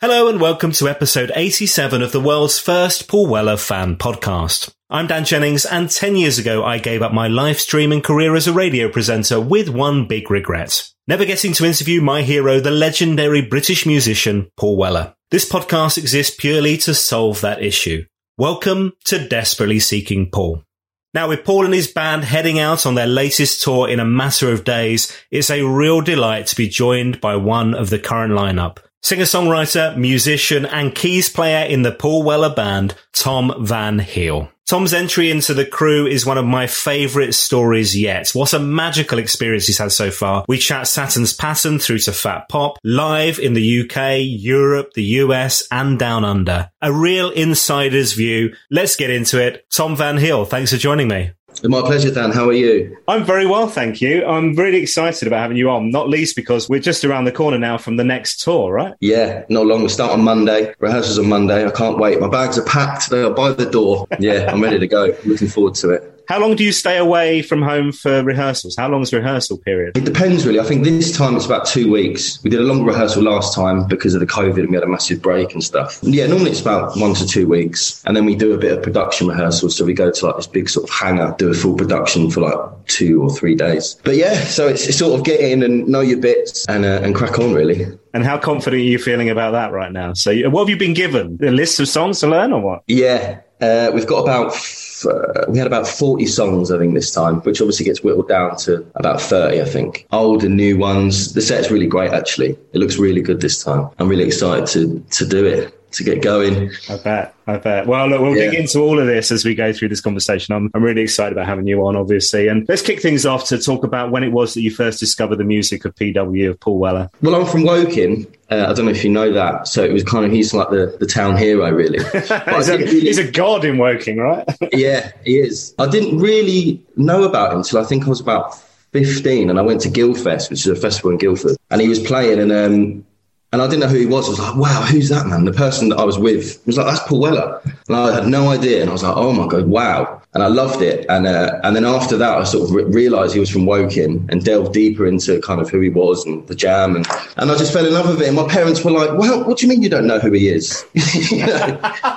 Hello and welcome to episode 87 of the world's first Paul Weller fan podcast. I'm Dan Jennings and 10 years ago I gave up my live streaming career as a radio presenter with one big regret. Never getting to interview my hero, the legendary British musician Paul Weller. This podcast exists purely to solve that issue. Welcome to Desperately Seeking Paul. Now, with Paul and his band heading out on their latest tour in a matter of days, it's a real delight to be joined by one of the current lineup. Singer-songwriter, musician, and keys player in the Paul Weller band, Tom Van Heel. Tom's entry into the crew is one of my favourite stories yet. What a magical experience he's had so far. We chat Saturn's Pattern through to Fat Pop, live in the UK, Europe, the US, and down under. A real insider's view. Let's get into it. Tom Van Heel, thanks for joining me. My pleasure, Dan. How are you? I'm very well, thank you. I'm really excited about having you on, not least because we're just around the corner now from the next tour, right? Yeah, not long. We start on Monday. Rehearsals on Monday. I can't wait. My bags are packed. They are by the door. Yeah, I'm ready to go. Looking forward to it. How long do you stay away from home for rehearsals? How long is rehearsal period? It depends, really. I think this time it's about two weeks. We did a long rehearsal last time because of the COVID and we had a massive break and stuff. Yeah, normally it's about one to two weeks. And then we do a bit of production rehearsals. So we go to like this big sort of hangar, do a full production for like two or three days. But yeah, so it's, it's sort of get in and know your bits and, uh, and crack on, really. And how confident are you feeling about that right now? So, what have you been given? A list of songs to learn or what? Yeah, uh, we've got about uh, we had about 40 songs I think this time, which obviously gets whittled down to about 30 I think. Old and new ones. The set's really great actually. It looks really good this time. I'm really excited to to do it to get going. I bet. I bet. Well, look, we'll yeah. dig into all of this as we go through this conversation. I'm, I'm really excited about having you on, obviously. And let's kick things off to talk about when it was that you first discovered the music of PW, of Paul Weller. Well, I'm from Woking. Uh, I don't know if you know that. So it was kind of, he's like the, the town hero, really. he's, a, really, he's, a, god in Woking, right? yeah, he is. I didn't really know about him until I think I was about 15 and I went to Guildfest, which is a festival in Guildford. And he was playing and um, and I didn't know who he was. I was like, wow, who's that man? The person that I was with was like, that's Paul Weller. And I had no idea. And I was like, oh my God, wow and I loved it. And uh, and then after that, I sort of re- realised he was from Woking and delved deeper into kind of who he was and the jam, and and I just fell in love with it. And my parents were like, "Well, what do you mean you don't know who he is?"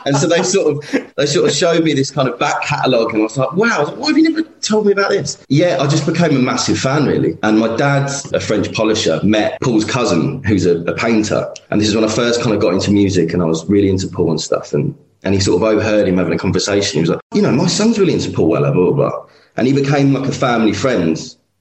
And so they sort of they sort of showed me this kind of back catalogue, and I was like, "Wow, why have you never told me about this?" Yeah, I just became a massive fan really. And my dad's a French polisher, met Paul's cousin, who's a, a painter, and this is when I first kind of got into music, and I was really into Paul and stuff, and and he sort of overheard him having a conversation. He was like, you know, my son's really into Paul Weller, blah, blah, blah. And he became like a family friend.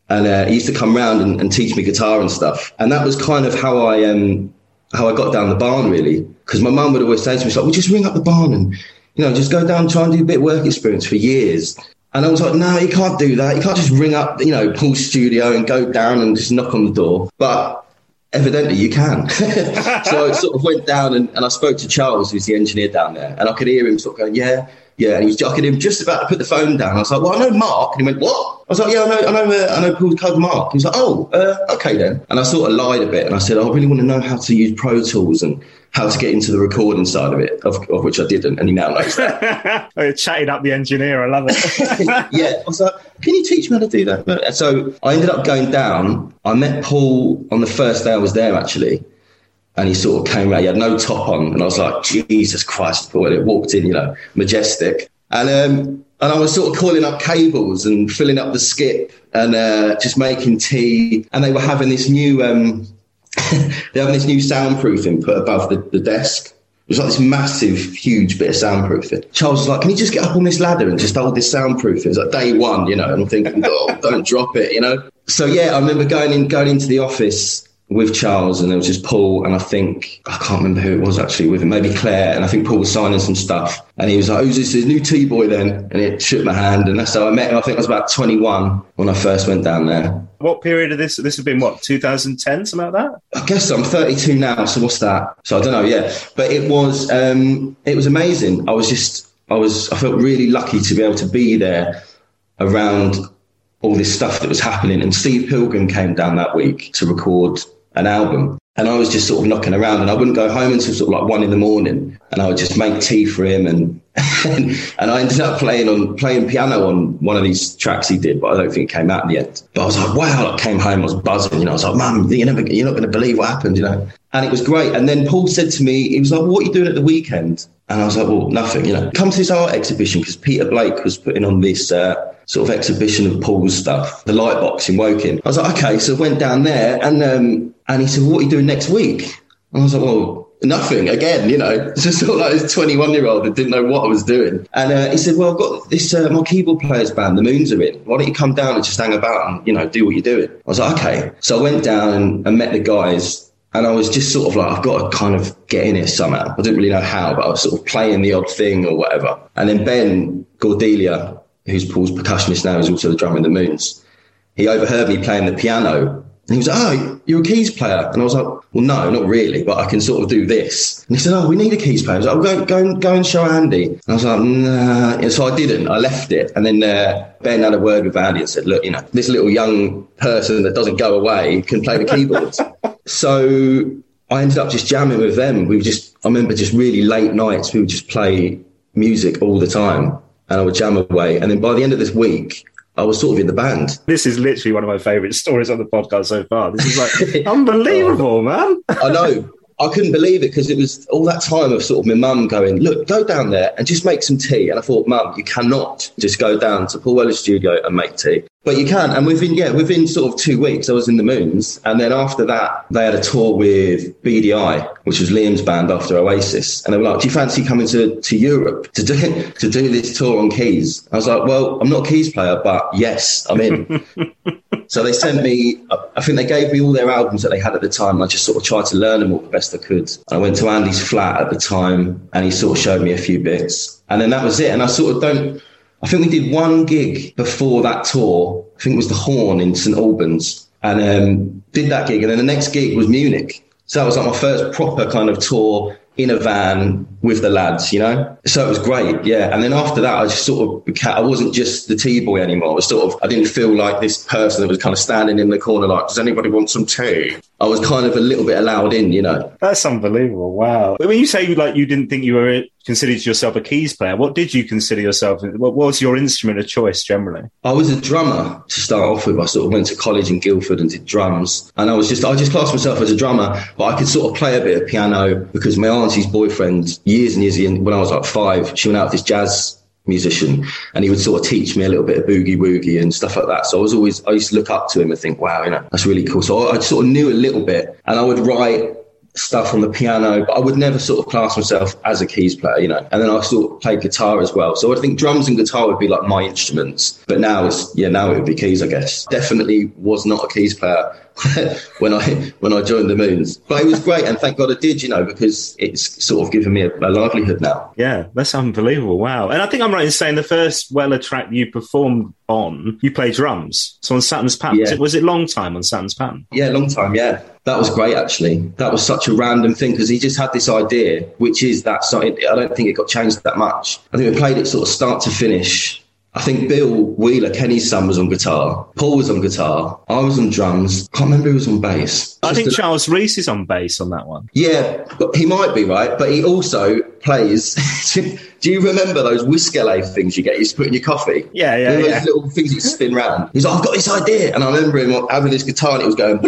And uh, he used to come round and, and, teach me guitar and stuff. And that was kind of how I um, how I got down the barn, really. Because my mum would always say to me, like, well, just ring up the barn and, you know, just go down and try and do a bit of work experience for years. And I was like, no, you can't do that. You can't just ring up, you know, Paul's studio and go down and just knock on the door. But evidently you can. so I sort of went down and, and I spoke to Charles, who's the engineer down there, and I could hear him sort of going, yeah, Yeah, and he was jocking him just about to put the phone down. I was like, well, I know Mark. And he went, what? I was like, yeah, I know, I know, uh, I know Paul's code Mark. He's like, oh, uh, okay then. And I sort of lied a bit and I said, I really want to know how to use Pro Tools and how to get into the recording side of it, of, of which I didn't, and he now knows that. oh, you're chatting up the engineer, I love it. yeah, I was like, can you teach me how to do that? So I ended up going down. I met Paul on the first day I was there, actually, and he sort of came around. He had no top on, and I was like, Jesus Christ, Paul! And it walked in, you know, majestic, and um, and I was sort of calling up cables and filling up the skip and uh, just making tea. And they were having this new, um, they're having this new soundproofing put above the, the desk. It was like this massive, huge bit of soundproofing. Charles was like, "Can you just get up on this ladder and just hold this soundproofing?" It was like day one, you know. And I'm thinking, "Oh, don't drop it," you know. So yeah, I remember going in, going into the office with Charles, and there was just Paul, and I think I can't remember who it was actually with him, maybe Claire, and I think Paul was signing some stuff, and he was like, "Who's this? His new T boy?" Then, and it shook my hand, and that's how I met him. I think I was about 21 when I first went down there. What period of this? This has been what 2010, something like that. I guess. I'm 32 now, so what's that? So I don't know. Yeah, but it was um, it was amazing. I was just I was I felt really lucky to be able to be there around all this stuff that was happening. And Steve Pilgrim came down that week to record an album. And I was just sort of knocking around and I wouldn't go home until sort of like one in the morning. And I would just make tea for him and and, and I ended up playing on playing piano on one of these tracks he did, but I don't think it came out end. But I was like, wow, I came home, I was buzzing, you know, I was like, Mum, you're never you're not gonna believe what happened, you know. And it was great. And then Paul said to me, he was like, What are you doing at the weekend? And I was like, Well, nothing, you know. Come to this art exhibition because Peter Blake was putting on this uh, sort of exhibition of Paul's stuff, the light Lightbox in Woking. I was like, okay, so I went down there and um, and he said, what are you doing next week? And I was like, well, nothing again, you know, it's just sort like this 21 year old that didn't know what I was doing. And uh, he said, well, I've got this, uh, my keyboard players band, the Moons are in. Why don't you come down and just hang about and, you know, do what you're doing? I was like, okay. So I went down and, and met the guys and I was just sort of like, I've got to kind of get in here somehow. I didn't really know how, but I was sort of playing the odd thing or whatever. And then Ben Gordelier, who's Paul's percussionist now, is also the drummer in the Moons. He overheard me playing the piano and he was like, Oh, you're a keys player. And I was like, Well, no, not really, but I can sort of do this. And he said, Oh, we need a keys player. I was like, oh, go, go, go and show Andy. And I was like, Nah. And so I didn't. I left it. And then uh, Ben had a word with Andy and said, Look, you know, this little young person that doesn't go away can play the keyboards. so I ended up just jamming with them. We were just, I remember just really late nights, we would just play music all the time and I would jam away. And then by the end of this week, I was sort of in the band. This is literally one of my favourite stories on the podcast so far. This is like unbelievable, man. I know. I couldn't believe it because it was all that time of sort of my mum going, look, go down there and just make some tea. And I thought, mum, you cannot just go down to Paul Weller's studio and make tea. But you can. And within, yeah, within sort of two weeks, I was in the Moons. And then after that, they had a tour with Beady Eye, which was Liam's band after Oasis. And they were like, do you fancy coming to, to Europe to do, to do this tour on keys? I was like, well, I'm not a keys player, but yes, I'm in. so they sent me, I think they gave me all their albums that they had at the time. And I just sort of tried to learn them all the best I could. And I went to Andy's flat at the time and he sort of showed me a few bits. And then that was it. And I sort of don't, I think we did one gig before that tour. I think it was the Horn in St Albans, and um, did that gig. And then the next gig was Munich. So that was like my first proper kind of tour in a van with the lads, you know? So it was great, yeah. And then after that, I just sort of, I wasn't just the T-boy anymore. I was sort of, I didn't feel like this person that was kind of standing in the corner like, does anybody want some tea? I was kind of a little bit allowed in, you know? That's unbelievable. Wow. When you say like you didn't think you were considered yourself a keys player, what did you consider yourself? What was your instrument of choice generally? I was a drummer to start off with. I sort of went to college in Guildford and did drums. And I was just, I just classed myself as a drummer, but I could sort of play a bit of piano because my auntie's boyfriend, years and years in, when I was like five, she went out with this jazz musician and he would sort of teach me a little bit of boogie woogie and stuff like that. So I was always, I used to look up to him and think, wow, you know, that's really cool. So I, I sort of knew a little bit and I would write stuff on the piano, but I would never sort of class myself as a keys player, you know. And then I sort of played guitar as well. So I think drums and guitar would be like my instruments. But now it's, yeah, now it would be keys, I guess. Definitely was not a keys player when I when I joined the Moons. But it was great, and thank God I did, you know, because it's sort of given me a, a livelihood now. Yeah, that's unbelievable. Wow. And I think I'm right in saying the first Weller track you performed on, you play drums. So on Saturn's Pattern. Yeah. Was, it, was it long time on Saturn's Pattern? Yeah, long time. Yeah, that was great. Actually, that was such a random thing because he just had this idea, which is that song. I don't think it got changed that much. I think we played it sort of start to finish. I think Bill Wheeler, Kenny's son, was on guitar. Paul was on guitar. I was on drums. Can't remember who was on bass. I Just think a- Charles Rees is on bass on that one. Yeah, but he might be right, but he also plays. do you remember those whiskey things you get? You put in your coffee. Yeah, yeah, You know those yeah. little things you spin round. He's like, I've got this idea, and I remember him having this guitar, and it was going.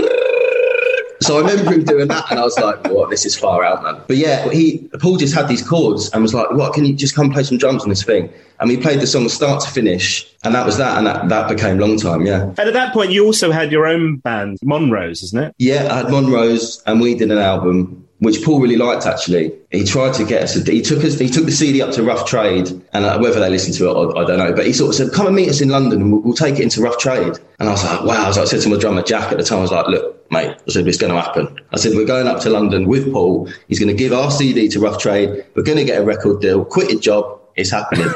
So I remember him doing that, and I was like, "What? This is far out, man." But yeah, he Paul just had these chords and was like, "What? Can you just come play some drums on this thing?" And we played the song start to finish, and that was that, and that, that became long time. Yeah. And at that point, you also had your own band, Monrose, isn't it? Yeah, I had Monrose, and we did an album which Paul really liked. Actually, he tried to get us. He took us. He took the CD up to Rough Trade, and uh, whether they listened to it, I, I don't know. But he sort of said, "Come and meet us in London, and we'll, we'll take it into Rough Trade." And I was like, "Wow!" I, was like, I said to my drummer Jack at the time, I was like, "Look, mate," I said, "It's going to happen." I said, "We're going up to London with Paul. He's going to give our CD to Rough Trade. We're going to get a record deal. Quit your job." It's happening,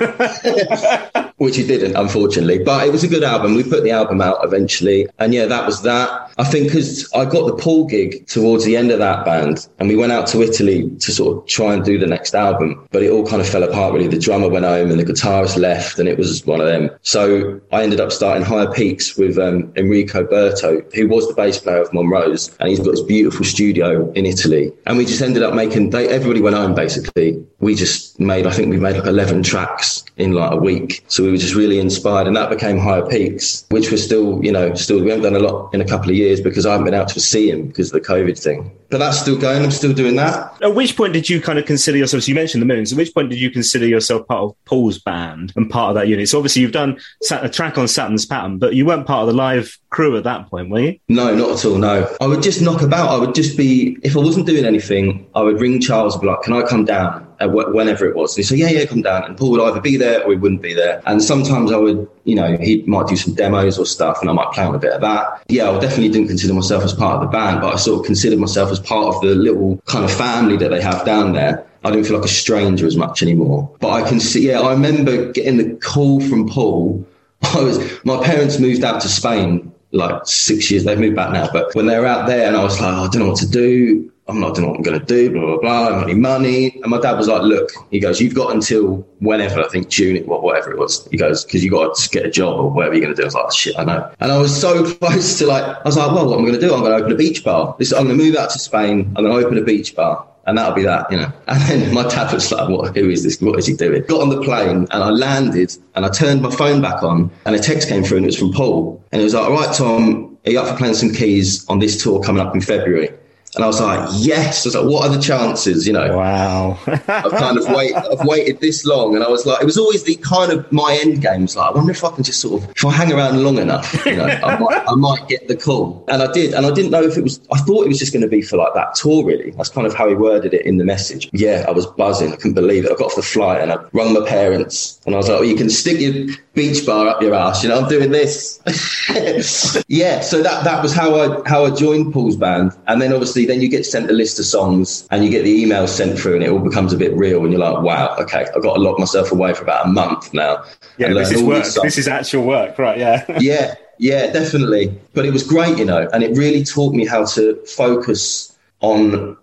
which he didn't, unfortunately. But it was a good album. We put the album out eventually, and yeah, that was that. I think because I got the Paul gig towards the end of that band, and we went out to Italy to sort of try and do the next album, but it all kind of fell apart. Really, the drummer went home and the guitarist left, and it was one of them. So I ended up starting Higher Peaks with um, Enrico Berto, who was the bass player of Monrose, and he's got this beautiful studio in Italy. And we just ended up making. They, everybody went home basically. We just made. I think we made like eleven tracks in like a week. So we were just really inspired, and that became Higher Peaks, which was still, you know, still we haven't done a lot in a couple of years because I haven't been out to see him because of the COVID thing. But that's still going. I'm still doing that. At which point did you kind of consider yourself? So you mentioned the Moons. At which point did you consider yourself part of Paul's band and part of that unit? So obviously you've done a track on Saturn's Pattern, but you weren't part of the live crew at that point, were you? No, not at all. No, I would just knock about. I would just be if I wasn't doing anything, I would ring Charles and be like, "Can I come down?" Whenever it was, and he'd say, "Yeah, yeah, come down." And Paul would either be there or he wouldn't be there. And sometimes I would, you know, he might do some demos or stuff, and I might play on a bit of that. Yeah, I definitely didn't consider myself as part of the band, but I sort of considered myself as part of the little kind of family that they have down there. I don't feel like a stranger as much anymore. But I can see, yeah, I remember getting the call from Paul. I was, my parents moved out to Spain like six years. They've moved back now, but when they were out there, and I was like, oh, I don't know what to do. I'm not doing what I'm going to do. Blah blah blah. I haven't got any money. And my dad was like, Look, he goes, you've got until whenever I think June, wha- whatever it was. He goes, because you got to get a job or whatever you're going to do. I was like, shit, I know. And I was so close to like, I was like, well, what am I going to do? I'm going to open a beach bar. This, I'm going to move out to Spain. I'm going to open a beach bar. And that'll be that, you know. And then my dad was like, what, who is this? What is he doing? Got on the plane and I landed and I turned my phone back on and a text came through and it was from Paul. And it was like, all right, Tom, are you up for playing some keys on this tour coming up in February? And I was like, yes. I was like, what are the chances? You know, Wow. I've kind of wait, I've waited this long, and I was like, it was always the kind of my end game was like, I wonder if I can just sort of, if I hang around long enough, you know, I might, I might get the call. And I did, and I didn't know if it was. I thought it was just going to be for like that tour. Really, that's kind of how he worded it in the message. Yeah, I was buzzing. I couldn't believe it. I got off the flight and I rung my parents, and I was like, oh, you can stick your beach bar up your ass. You know, I'm doing this. yeah, so that that was how I how I joined Paul's band, and then obviously then you get sent a list of songs and you get the emails sent through, and it all becomes a bit real, and you're like, wow, okay, I've got to lock myself away for about a month now. yeah, this is work. songs. This is actual work, right? Yeah. yeah, yeah, definitely. But it was great, you know, and it really taught me how to focus on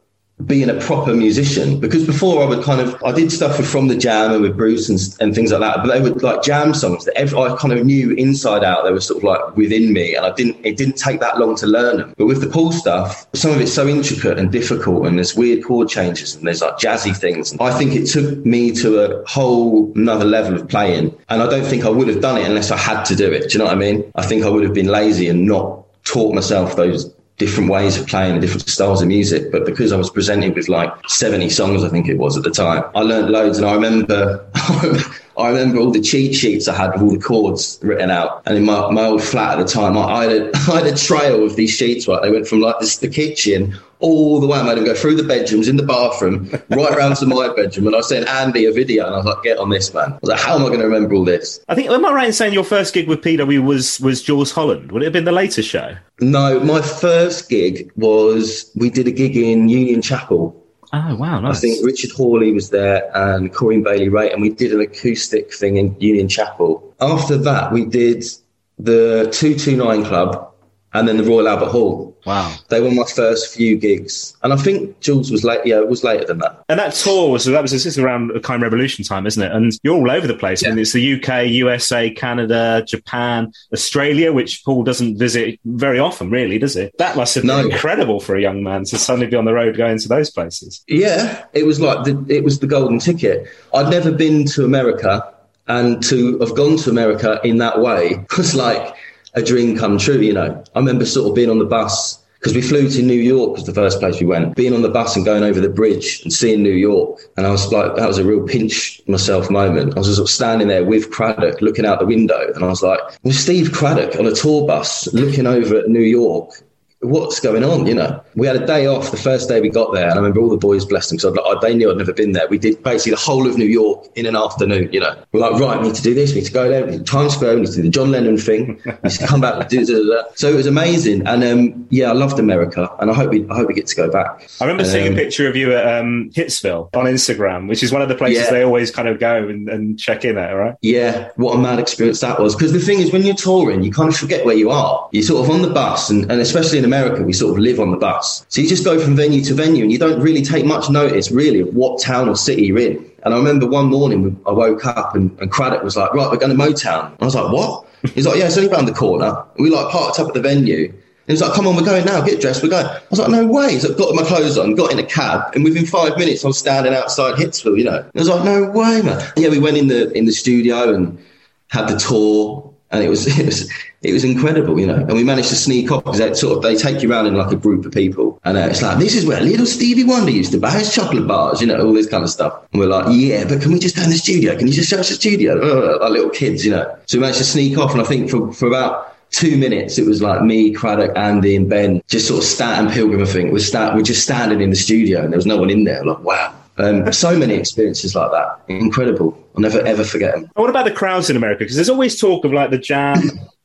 being a proper musician. Because before I would kind of I did stuff with From the Jam and with Bruce and, and things like that but they were like jam songs that every, I kind of knew inside out they were sort of like within me and I didn't it didn't take that long to learn them. But with the Paul stuff some of it's so intricate and difficult and there's weird chord changes and there's like jazzy things I think it took me to a whole another level of playing and I don't think I would have done it unless I had to do it. Do you know what I mean? I think I would have been lazy and not taught myself those different ways of playing and different styles of music. But because I was presented with like 70 songs, I think it was at the time, I learned loads. And I remember, I remember all the cheat sheets I had with all the chords written out. And in my, my old flat at the time, I, I, had a, I had a trail of these sheets, right? They went from like this, the kitchen all the way. I made them go through the bedrooms, in the bathroom, right around to my bedroom. And I sent Andy a video and I was like, get on this, man. I was like, how am I going to remember all this? I think am I right in saying your first gig with PW was was Jools Holland? Would it have been the later show? No, my first gig was we did a gig in Union Chapel. Oh wow, nice. I think Richard Hawley was there and Corinne Bailey Rae, and we did an acoustic thing in Union Chapel. After that, we did the 229 Club and then the Royal Albert Hall. Wow. They were my first few gigs. And I think Jools was late, yeah, it was later than that. And that tour was, that was this is around the kind of revolution time, isn't it? And you're all over the place. I mean, it's the UK, USA, Canada, Japan, Australia, which Paul doesn't visit very often, really, does it? That must have been No. incredible for a young man to suddenly be on the road going to those places. Yeah, it was like the, it was the golden ticket. I'd never been to America, and to have gone to America in that way was like a dream come true. You know, I remember sort of being on the bus because we flew to New York was the first place we went. Being on the bus and going over the bridge and seeing New York, and I was like, that was a real pinch myself moment. I was just sort of standing there with Cradock, looking out the window, and I was like, with Steve Cradock on a tour bus, looking over at New York what's going on? You know, we had a day off the first day we got there, and I remember all the boys, bless them, because they knew I'd never been there. We did basically the whole of New York in an afternoon. You know, we're like, right, we need to do this, we need to go there, we need to Times Square, we need to do the John Lennon thing, we need to come back and do that. So it was amazing, and um, yeah, I loved America, and I hope we, I hope we get to go back. I remember seeing a Um, picture of you at um, Hitsville on Instagram, which is one of the places Yeah. they always kind of go and, and check in at, right? Yeah, what a mad experience that was. Because the thing is, when you're touring, you kind of forget where you are. You're sort of on the bus, and, and especially in America, we sort of live on the bus. So you just go from venue to venue, and you don't really take much notice, really, of what town or city you're in. And I remember one morning, I woke up, and, and Cradock was like, right, we're going to Motown. I was like, what? He's like, yeah, it's only around the corner. We like parked up at the venue. And he was like, come on, we're going now, get dressed, we're going. I was like, no way. So I got my clothes on, got in a cab, and within five minutes I was standing outside Hitsville, you know. And I was like, no way, man. Yeah, we went in the in the studio and had the tour, and it was it was it was incredible, you know. And we managed to sneak off because they sort of they take you around in like a group of people, and uh, it's like this is where little Stevie Wonder used to buy his chocolate bars, you know, all this kind of stuff. And we're like, yeah, but can we just go in the studio? Can you just show us the studio? Like little kids, you know. So we managed to sneak off, and I think for for about two minutes, it was like me, Cradock, Andy, and Ben, just sort of Stat and Pilgrim. I think we're just standing in the studio, and there was no one in there. Like, wow. Um, so many experiences like that, incredible. I'll never ever forget them. What about the crowds in America? Because there's always talk of like the Jam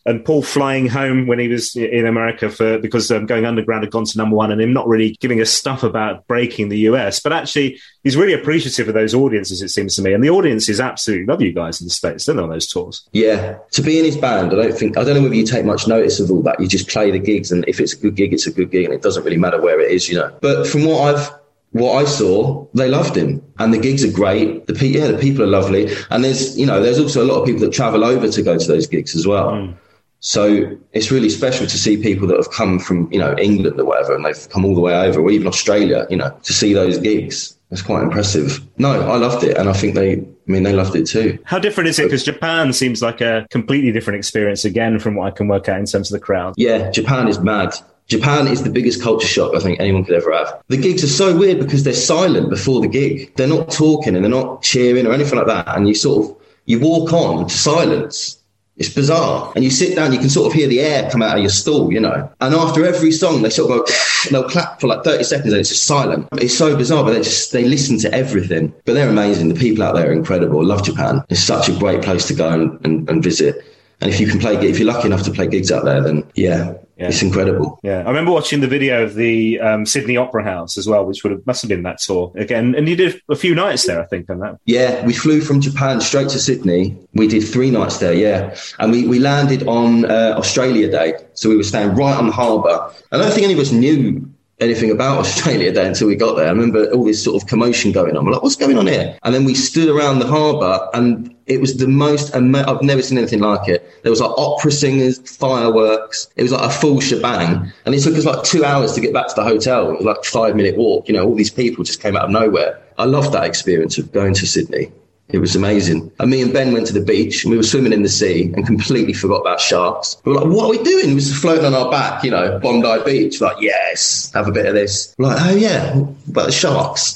and Paul flying home when he was in America for because um, going underground had gone to number one, and him not really giving us stuff about breaking the US. But actually, he's really appreciative of those audiences. It seems to me, and the audiences absolutely love you guys in the states. Don't they on those tours? Yeah, to be in his band, I don't think I don't know whether you take much notice of all that. You just play the gigs, and if it's a good gig, it's a good gig, and it doesn't really matter where it is, you know. But from what I've what I saw, they loved him, and the gigs are great. The pe- yeah, the people are lovely, and there's you know there's also a lot of people that travel over to go to those gigs as well. Mm. So it's really special to see people that have come from you know England or whatever, and they've come all the way over, or even Australia, you know, to see those gigs. It's quite impressive. No, I loved it, and I think they, I mean, they loved it too. How different is it? Because Japan seems like a completely different experience again from what I can work out in terms of the crowd. Yeah, Japan is mad. Japan is the biggest culture shock I think anyone could ever have. The gigs are so weird because they're silent before the gig. They're not talking and they're not cheering or anything like that. And you sort of you walk on to silence. It's bizarre. And you sit down, you can sort of hear the air come out of your stall, you know. And after every song, they sort of go, they'll clap for like 30 seconds and it's just silent. It's so bizarre, but they just, they listen to everything. But they're amazing. The people out there are incredible. Love Japan. It's such a great place to go and, and, and visit. And if you can play, if you're lucky enough to play gigs out there, then yeah, Yeah. it's incredible. Yeah, I remember watching the video of the um, Sydney Opera House as well, which would have must have been that tour again. And you did a few nights there, I think, on that. Yeah, we flew from Japan straight to Sydney. We did three nights there, yeah. And we, we landed on uh, Australia Day. So we were staying right on the harbour. I don't think any of us knew anything about Australia Day until we got there. I remember all this sort of commotion going on. We're like, what's going on here? And then we stood around the harbour and it was the most, ama- I've never seen anything like it. There was like opera singers, fireworks. It was like a full shebang. And it took us like two hours to get back to the hotel. It was like five minute walk. You know, all these people just came out of nowhere. I loved that experience of going to Sydney. It was amazing. And me and Ben went to the beach and we were swimming in the sea and completely forgot about sharks. We were like, what are we doing? We were just floating on our back, you know, Bondi Beach. Like, yes, have a bit of this. We're like, oh yeah, about the sharks.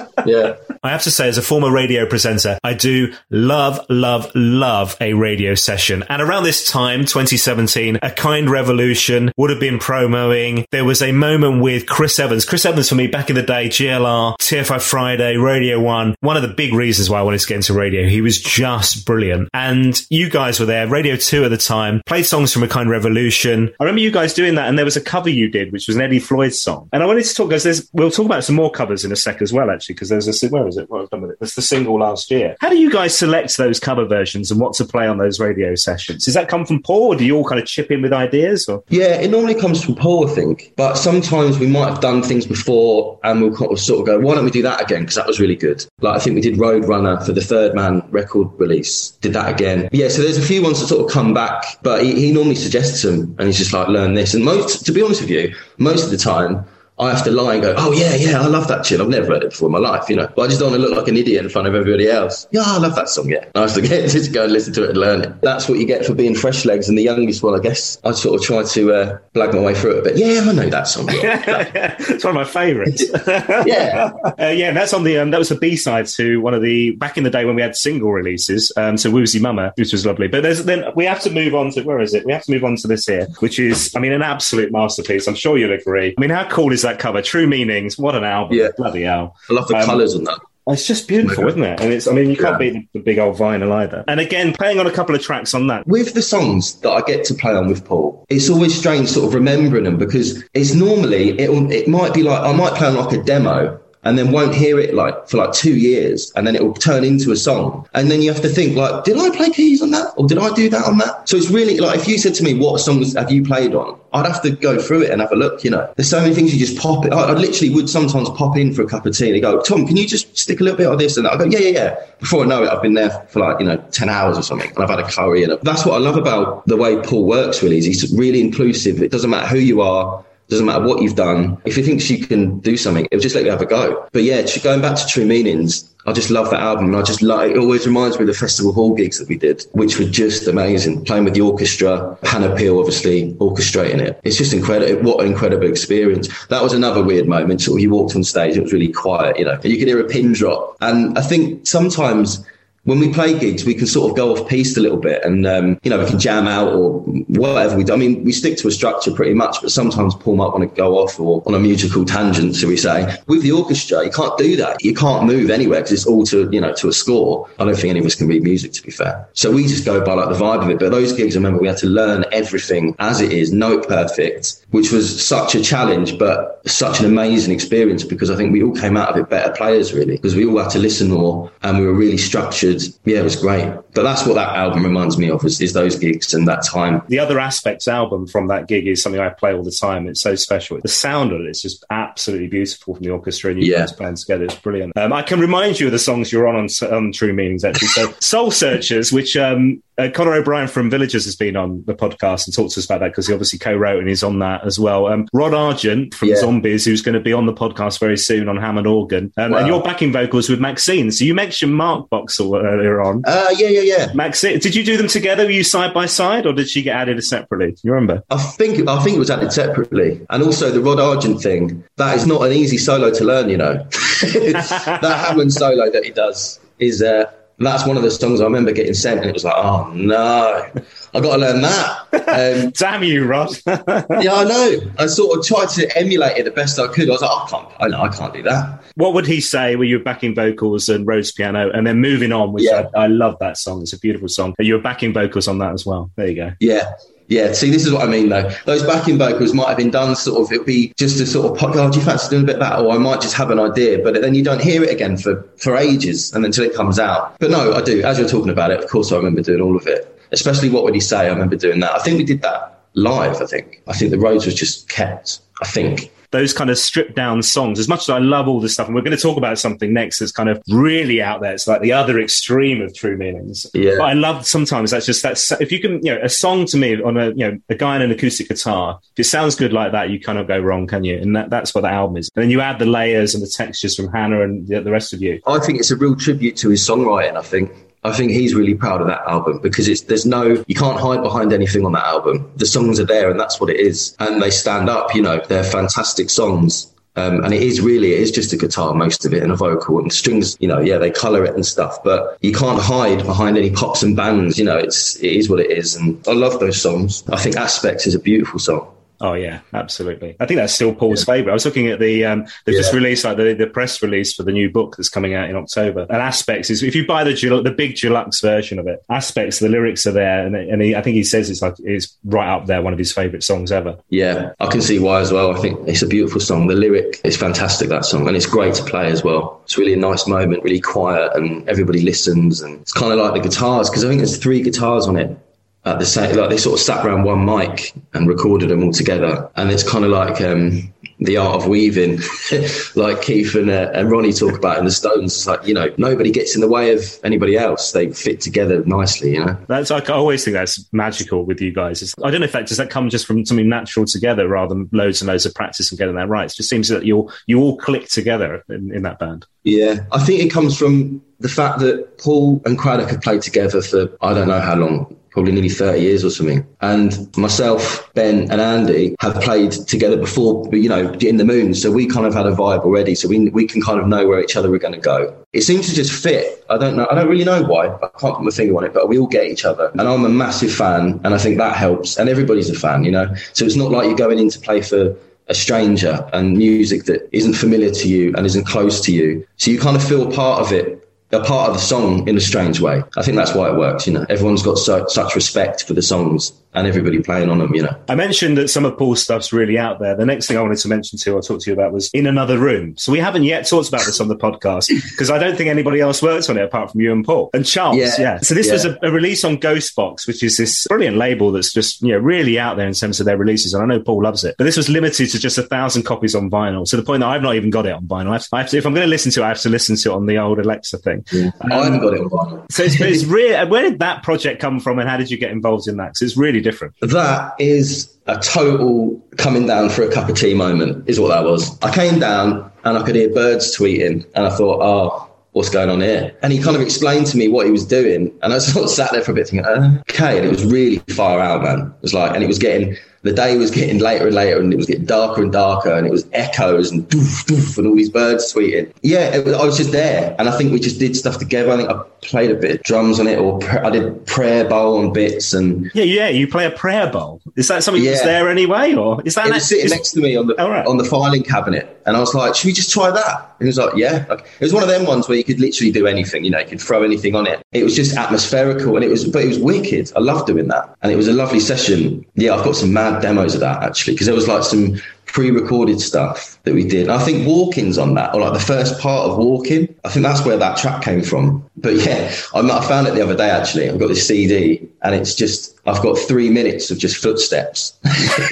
yeah. I have to say, as a former radio presenter, I do love, love, love a radio session. And around this time, 2017, A Kind Revolution would have been promoing. There was a moment with Chris Evans. Chris Evans for me back in the day, GLR, TFI Friday, Radio 1. One of the big reasons why I wanted to get into radio. He was just brilliant. And you guys were there, Radio 2 at the time, played songs from A Kind Revolution. I remember you guys doing that and there was a cover you did, which was an Eddie Floyd song. And I wanted to talk, because we'll talk about some more covers in a sec as well, actually, because there's a, where is it? What I've done with it? It's the single last year. How do you guys select those cover versions and what to play on those radio sessions? Does that come from Paul or do you all kind of chip in with ideas? Or? Yeah, it normally comes from Paul, I think. But sometimes we might have done things before and we'll sort of go, why don't we do that again? Because that was really good. Like I think we did Roadrunner for the Third Man record release, did that again. Yeah, so there's a few ones that sort of come back, but he, he normally suggests them and he's just like, learn this. And most, to be honest with you, most of the time, I have to lie and go, oh yeah, yeah, I love that tune. I've never heard it before in my life, you know. But I just don't want to look like an idiot in front of everybody else. Yeah, I love that song. Yeah, I have to get just go and listen to it and learn it. That's what you get for being fresh legs. And the youngest one, I guess, I sort of try to uh, blag my way through it. But yeah, I know that song. Yeah. it's one of my favourites. yeah, uh, yeah. And that's on the um, that was the B side to one of the back in the day when we had single releases. Um, so Woozy Mama, which was lovely. But there's then we have to move on to where is it? We have to move on to this here, which is, I mean, an absolute masterpiece. I'm sure you'll agree. I mean, how cool is that cover? True meanings. What an album! Yeah. Bloody hell! I love the um, colours on that. It's just beautiful, isn't it? And it's, I mean, you can't yeah. beat the big old vinyl either. And again, playing on a couple of tracks on that. With the songs that I get to play on with Paul, it's always strange sort of remembering them because it's normally, it, it might be like, I might play on like a demo and then won't hear it like for like two years and then it will turn into a song. And then you have to think like did i play keys on that? Or did i do that on that? So it's really like if you said to me what songs have you played on? I'd have to go through it and have a look you know. There's so many things you just pop it i, I literally would sometimes pop in for a cup of tea and go tom can you just stick a little bit of this and i go yeah yeah yeah. Before i know it i've been there for like you know 10 hours or something and i've had a curry and that's what i love about the way paul works really is he's really inclusive. It doesn't matter who you are doesn't matter what you've done. If he thinks you can do something, it'll just let you have a go. But yeah, going back to True Meanings, I just love that album. And I just like, it always reminds me of the Festival Hall gigs that we did, which were just amazing. Playing with the orchestra, Hannah Peel obviously orchestrating it. It's just incredible. What an incredible experience. That was another weird moment. So you walked on stage, it was really quiet, you know, you could hear a pin drop. And I think sometimes when we play gigs, we can sort of go off piste a little bit and, um, you know, we can jam out or whatever we do. I mean, we stick to a structure pretty much, but sometimes Paul might want to go off or on a musical tangent, so we say. With the orchestra, you can't do that. You can't move anywhere because it's all to, you know, to a score. I don't think any of us can read music, to be fair. So we just go by like the vibe of it. But those gigs, I remember we had to learn everything as it is, note perfect, which was such a challenge, but such an amazing experience because I think we all came out of it better players, really, because we all had to listen more and we were really structured yeah, it was great. But that's what that album reminds me of is, is those gigs and that time. The other aspects album from that gig is something I play all the time. It's so special. The sound of it is just absolutely beautiful from the orchestra and you yeah. guys playing together. It's brilliant. Um, I can remind you of the songs you're on on, on True Meanings actually. So Soul Searchers, which um, uh, Conor O'Brien from Villagers has been on the podcast and talked to us about that because he obviously co-wrote and he's on that as well. Um, Rod Argent from yeah. Zombies, who's going to be on the podcast very soon on Hammond Organ, um, wow. and your backing vocals with Maxine. So you mentioned Mark Boxall earlier on. Uh, yeah, yeah, yeah. Maxine, did you do them together? Were you side by side, or did she get added separately? Do you remember? I think I think it was added separately, and also the Rod Argent thing. That is not an easy solo to learn, you know. that Hammond solo that he does is. Uh, that's one of the songs I remember getting sent, and it was like, oh no, I got to learn that. Um, Damn you, Rod! yeah, I know. I sort of tried to emulate it the best I could. I was like, I can't, I know, I can't do that. What would he say? Were you backing vocals and Rhodes piano, and then moving on? Which yeah. I, I love that song. It's a beautiful song. You were backing vocals on that as well. There you go. Yeah, yeah, see, this is what I mean, though. Those backing vocals might have been done sort of, it'd be just a sort of, oh, do you fancy doing a bit of that? Or I might just have an idea, but then you don't hear it again for, for ages and until it comes out. But no, I do. As you're talking about it, of course, I remember doing all of it. Especially what would he say? I remember doing that. I think we did that live, I think. I think the Rhodes was just kept, I think those kind of stripped down songs, as much as I love all this stuff, and we're going to talk about something next that's kind of really out there. It's like the other extreme of true meanings. Yeah. But I love sometimes that's just that's if you can, you know, a song to me on a, you know, a guy on an acoustic guitar, if it sounds good like that, you cannot go wrong, can you? And that, that's what the album is. And then you add the layers and the textures from Hannah and the, the rest of you. I think it's a real tribute to his songwriting, I think. I think he's really proud of that album because it's there's no you can't hide behind anything on that album. The songs are there and that's what it is, and they stand up. You know, they're fantastic songs. Um, and it is really, it is just a guitar, most of it, and a vocal and strings, you know, yeah, they colour it and stuff, but you can't hide behind any pops and bangs, you know, it's, it is what it is. And I love those songs. I think Aspects is a beautiful song. Oh yeah, absolutely. I think that's still Paul's yeah. favourite. I was looking at the um, they've yeah. just released like the, the press release for the new book that's coming out in October. And Aspects is if you buy the the big deluxe version of it, Aspects the lyrics are there, and, and he, I think he says it's like it's right up there, one of his favourite songs ever. Yeah, I can see why as well. I think it's a beautiful song. The lyric is fantastic that song, and it's great to play as well. It's really a nice moment, really quiet, and everybody listens, and it's kind of like the guitars because I think there's three guitars on it at the same, like they sort of sat around one mic and recorded them all together. And it's kind of like um, the art of weaving, like Keith and, uh, and Ronnie talk about in the Stones. It's like, you know, nobody gets in the way of anybody else. They fit together nicely, you know? That's like, I always think that's magical with you guys. It's, I don't know if that, does that come just from something natural together rather than loads and loads of practice and getting that right? It just seems that you you all click together in, in that band. Yeah, I think it comes from the fact that Paul and Cradock have played together for I don't know how long, probably nearly 30 years or something. And myself, Ben, and Andy have played together before, you know, in the moon. So we kind of had a vibe already. So we, we can kind of know where each other are going to go. It seems to just fit. I don't know. I don't really know why. I can't put my finger on it, but we all get each other. And I'm a massive fan. And I think that helps. And everybody's a fan, you know? So it's not like you're going in to play for a stranger and music that isn't familiar to you and isn't close to you. So you kind of feel part of it a part of the song in a strange way. I think that's why it works. You know, everyone's got so, such respect for the songs and everybody playing on them, you know. I mentioned that some of Paul's stuff's really out there. The next thing I wanted to mention to, I'll talk to you about was In Another Room. So we haven't yet talked about this on the podcast because I don't think anybody else works on it apart from you and Paul. And Charles, yeah. yeah. So this yeah. was a, a, release on Ghostbox, which is this brilliant label that's just, you know, really out there in terms of their releases. And I know Paul loves it. But this was limited to just a thousand copies on vinyl. To the point that I've not even got it on vinyl. I have to, I have to, if I'm going to listen to it, I have to listen to it on the old Alexa thing. Yeah. Um, I haven't got it on vinyl. So it's, it's really, where did that project come from and how did you get involved in that? Because it's really different. That is a total coming down for a cup of tea moment, is what that was. I came down and I could hear birds tweeting, and I thought, oh, what's going on here? And he kind of explained to me what he was doing, and I sort of sat there for a bit thinking, okay, and it was really far out, man. It was like, and it was getting the day was getting later and later and it was getting darker and darker and it was echoes and doof, doof, and all these birds tweeting. Yeah, was, I was just there. And I think we just did stuff together. I think I played a bit of drums on it or I did prayer bowl on bits and. Yeah, yeah, you play a prayer bowl. Is that something yeah. that's there anyway? Or is that. It was sitting is... next to me on the, right. on the filing cabinet. And I was like, should we just try that? And he was like, yeah. Like, it was one of them ones where you could literally do anything, you know, you could throw anything on it. It was just atmospherical and it was, but it was wicked. I loved doing that. And it was a lovely session. Yeah, I've got some mad demos of that actually, because there was like some pre-recorded stuff that we did. And I think Walking's on that, or like the first part of Walking. I think that's where that track came from. But yeah, I found it the other day actually. I've got this CD, and it's just I've got three minutes of just footsteps.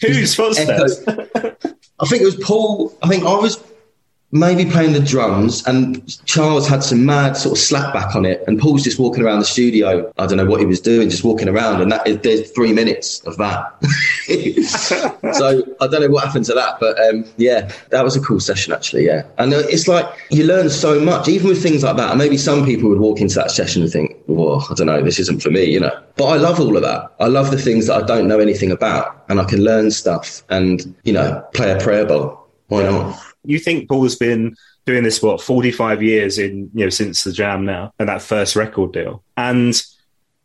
Whose footsteps? I think it was Paul. I think I was maybe playing the drums, and Charles had some mad sort of slapback on it, and Paul's just walking around the studio. I don't know what he was doing, just walking around, and that is, there's three minutes of that. so I don't know what happened to that, but um, yeah, that was a cool session actually. Yeah, and uh, it's like you learn so much, even with things like that. And maybe some people would walk into that session and think, "Well, I don't know, this isn't for me," you know. But I love all of that. I love the things that I don't know anything about, and I can learn stuff, and you know, play a prayer bowl. Why not? you think Paul's been doing this what 45 years in you know since the jam now and that first record deal and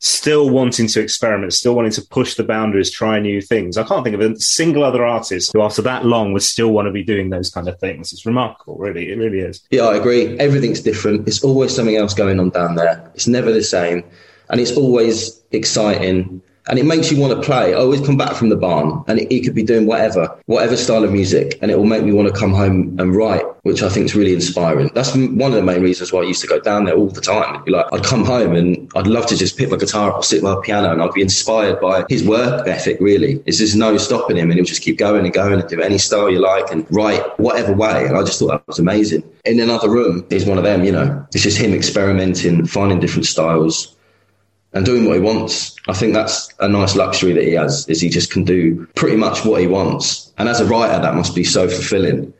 still wanting to experiment still wanting to push the boundaries try new things. I can't think of a single other artist who after that long would still want to be doing those kind of things. It's remarkable really. It really is. Yeah i agree. Everything's different. It's always something else going on down there. It's never the same and it's always exciting and it makes you want to play. I always come back from the barn and it, could be doing whatever, whatever style of music, and it will make me want to come home and write, which I think is really inspiring. That's one of the main reasons why I used to go down there all the time. It'd be like, I'd come home and I'd love to just pick my guitar up, sit at my piano, and I'd be inspired by his work ethic, really. It's just no stopping him, and he'll just keep going and going and do any style you like and write whatever way. And I just thought that was amazing. In another room is one of them, you know, it's just him experimenting, finding different styles and doing what he wants. I think that's a nice luxury that he has, is he just can do pretty much what he wants. And as a writer, that must be so fulfilling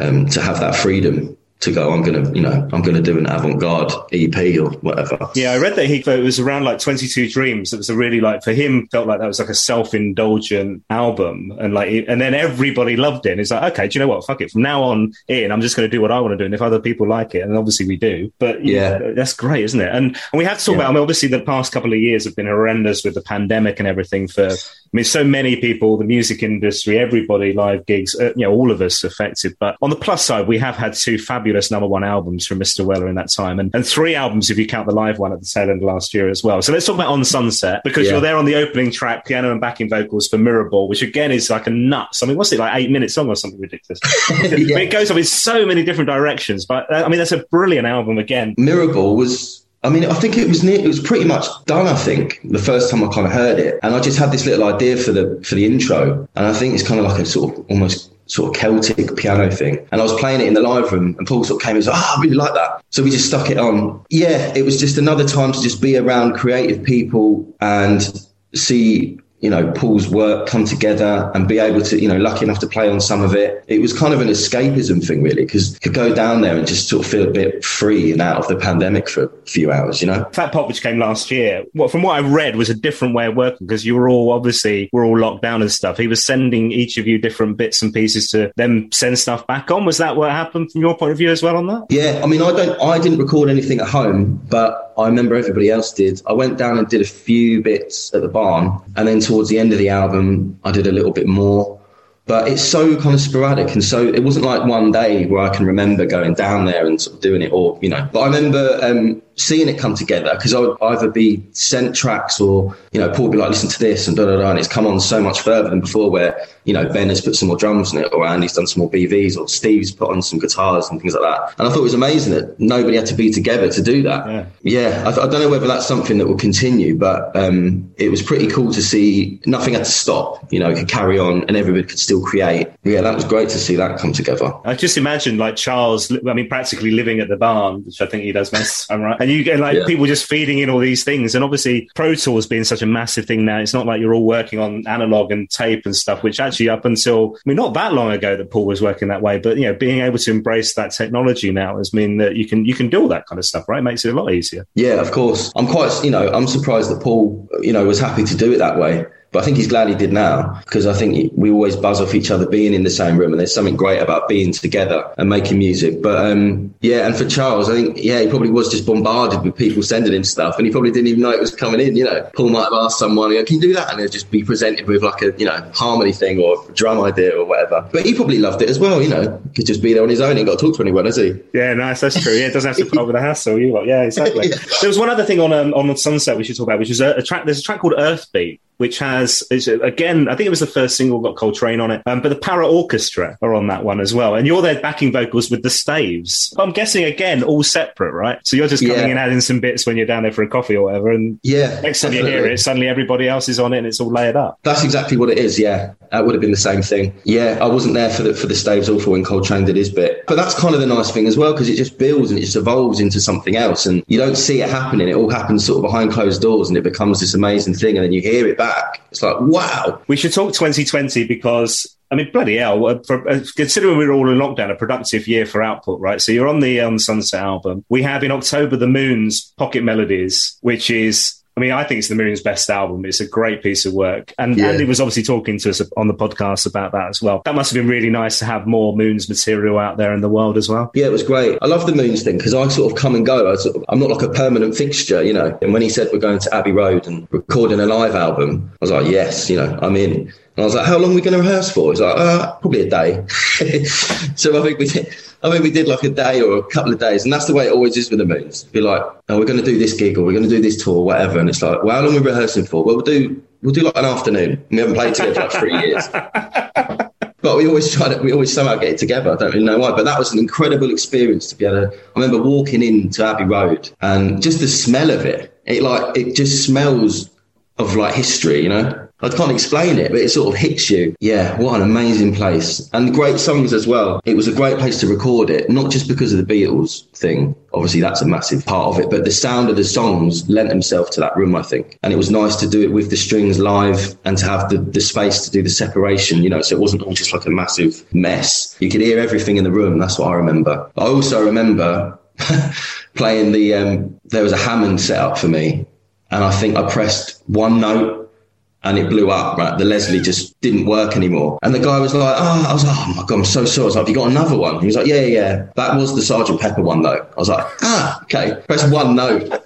um, to have that freedom to go, I'm going to, you know, I'm going to do an avant-garde EP or whatever. Yeah, I read that he it was around like 22 Dreams. It was a really like for him felt like that was like a self-indulgent album, and like and then everybody loved it. And it's like, okay, do you know what? Fuck it. From now on in, I'm just going to do what I want to do, and if other people like it, and obviously we do. But yeah, know, that's great, isn't it? And and we have to talk yeah. about. I mean, obviously the past couple of years have been horrendous with the pandemic and everything for I mean, so many people, the music industry, everybody, live gigs, uh, you know, all of us affected. But on the plus side, we have had two fabulous number one albums from Mr. Weller in that time, and, and three albums if you count the live one at the tail end last year as well. So let's talk about On Sunset because yeah. you're there on the opening track, piano and backing vocals for Mirrorball, which again is like a nuts. I mean, what's it like eight minutes long or something ridiculous? yeah. it goes off in so many different directions. But uh, I mean, that's a brilliant album again. Mirrorball was I mean, I think it was near, it was pretty much done. I think the first time I kind of heard it, and I just had this little idea for the for the intro, and I think it's kind of like a sort of almost sort of Celtic piano thing. And I was playing it in the live room, and Paul sort of came and was like, "Oh, I really like that." So we just stuck it on. Yeah, it was just another time to just be around creative people and see you know, Paul's work come together and be able to, you know, lucky enough to play on some of it. It was kind of an escapism thing, really, because could go down there and just sort of feel a bit free and out of the pandemic for a few hours, you know. Fat Pop, which came last year, what from what I read was a different way of working because you were all obviously we're all locked down and stuff. He was sending each of you different bits and pieces to then send stuff back on. Was that what happened from your point of view as well on that? Yeah, I mean, I don't, I didn't record anything at home, but I remember everybody else did. I went down and did a few bits at the barn, and then towards the end of the album, I did a little bit more. But it's so kind of sporadic, and so it wasn't like one day where I can remember going down there and sort of doing it, or you know. But I remember um, seeing it come together because I would either be sent tracks or you know Paul would be like, listen to this and da da da, and it's come on so much further than before, where you know Ben has put some more drums in it, or Andy's done some more BVs, or Steve's put on some guitars and things like that. And I thought it was amazing that nobody had to be together to do that. Yeah, yeah I, I, don't know whether that's something that will continue, but um, it was pretty cool to see nothing had to stop. You know, it could carry on and everybody could still create. Yeah, that was great to see that come together. I just imagine like Charles, I mean, practically living at the barn, which I think he does most. I'm right, and you get like yeah. people just feeding in all these things, and obviously Pro Tools being such a massive thing now. It's not like you're all working on analog and tape and stuff, which actually up until I mean, not that long ago that Paul was working that way, but you know, being able to embrace that technology now has mean that you can you can do all that kind of stuff, right? It makes it a lot easier. Yeah, of course. I'm quite, you know, I'm surprised that Paul, you know, was happy to do it that way. But I think he's glad he did now because I think we always buzz off each other being in the same room, and there's something great about being together and making music. But um, yeah, and for Charles, I think yeah, he probably was just bombarded with people sending him stuff, and he probably didn't even know it was coming in. You know, Paul might have asked someone, "Can you do that?" and it'd just be presented with like a you know harmony thing or drum idea or whatever. But he probably loved it as well. You know, could just be there on his own, and got to talk to anyone, has he? Yeah, nice. That's true. Yeah, it doesn't have to put up with the hassle. You yeah, exactly. yeah. There was one other thing on um, on Sunset we should talk about, which is a, a track. There's a track called Earthbeat which has is, again, I think it was the first single got Col3trane on it, um, but the Para Orchestra are on that one as well, and you're there backing vocals with the Staves. I'm guessing again all separate, right? So you're just coming yeah. and adding some bits when you're down there for a coffee or whatever, and yeah, next time definitely. you hear it, suddenly everybody else is on it and it's all layered up. That's exactly what it is. Yeah, that would have been the same thing. Yeah, I wasn't there for the for the Staves or for when Col3trane did his bit, but that's kind of the nice thing as well because it just builds and it just evolves into something else, and you don't see it happening. It all happens sort of behind closed doors, and it becomes this amazing thing, and then you hear it back. It's like wow. We should talk 2020 because I mean, bloody hell! Uh, for, uh, considering we are all in lockdown, a productive year for output, right? So you're on the um, Sunset album. We have in October the Moon's Pocket Melodies, which is I mean, I think it's the Moon's best album. It's a great piece of work. And yeah. Andy was obviously talking to us on the podcast about that as well. That must have been really nice to have more Moon's material out there in the world as well. Yeah, it was great. I love the Moon's thing because I sort of come and go. I sort of, I'm not like a permanent fixture, you know. And when he said we're going to Abbey Road and recording a live album, I was like, yes, you know, I'm in. And I was like, how long are we going to rehearse for? He's like, uh, probably a day. so I think we did, I mean, we did like a day or a couple of days. And that's the way it always is with the moons. Be like, oh, we're going to do this gig or we're going to do this tour whatever. And it's like, well, how long are we rehearsing for? Well, we'll do, we'll do like an afternoon. We haven't played together for like three years. but we always try to, we always somehow get it together. I don't really know why, but that was an incredible experience to be able to, I remember walking into Abbey Road and just the smell of it, it like, it just smells of like history, you know? I can't explain it, but it sort of hits you. Yeah, what an amazing place. And great songs as well. It was a great place to record it, not just because of the Beatles thing. Obviously, that's a massive part of it, but the sound of the songs lent themselves to that room, I think. And it was nice to do it with the strings live and to have the, the space to do the separation, you know, so it wasn't all just like a massive mess. You could hear everything in the room. That's what I remember. I also remember playing the, um, there was a Hammond set up for me. And I think I pressed one note and it blew up. Right, the Leslie just didn't work anymore. And the guy was like, "Oh, I was like, oh my god, I'm so sorry." I was like, "Have you got another one?" He was like, "Yeah, yeah, yeah." That was the Sergeant Pepper one though. I was like, "Ah, okay." Press one note.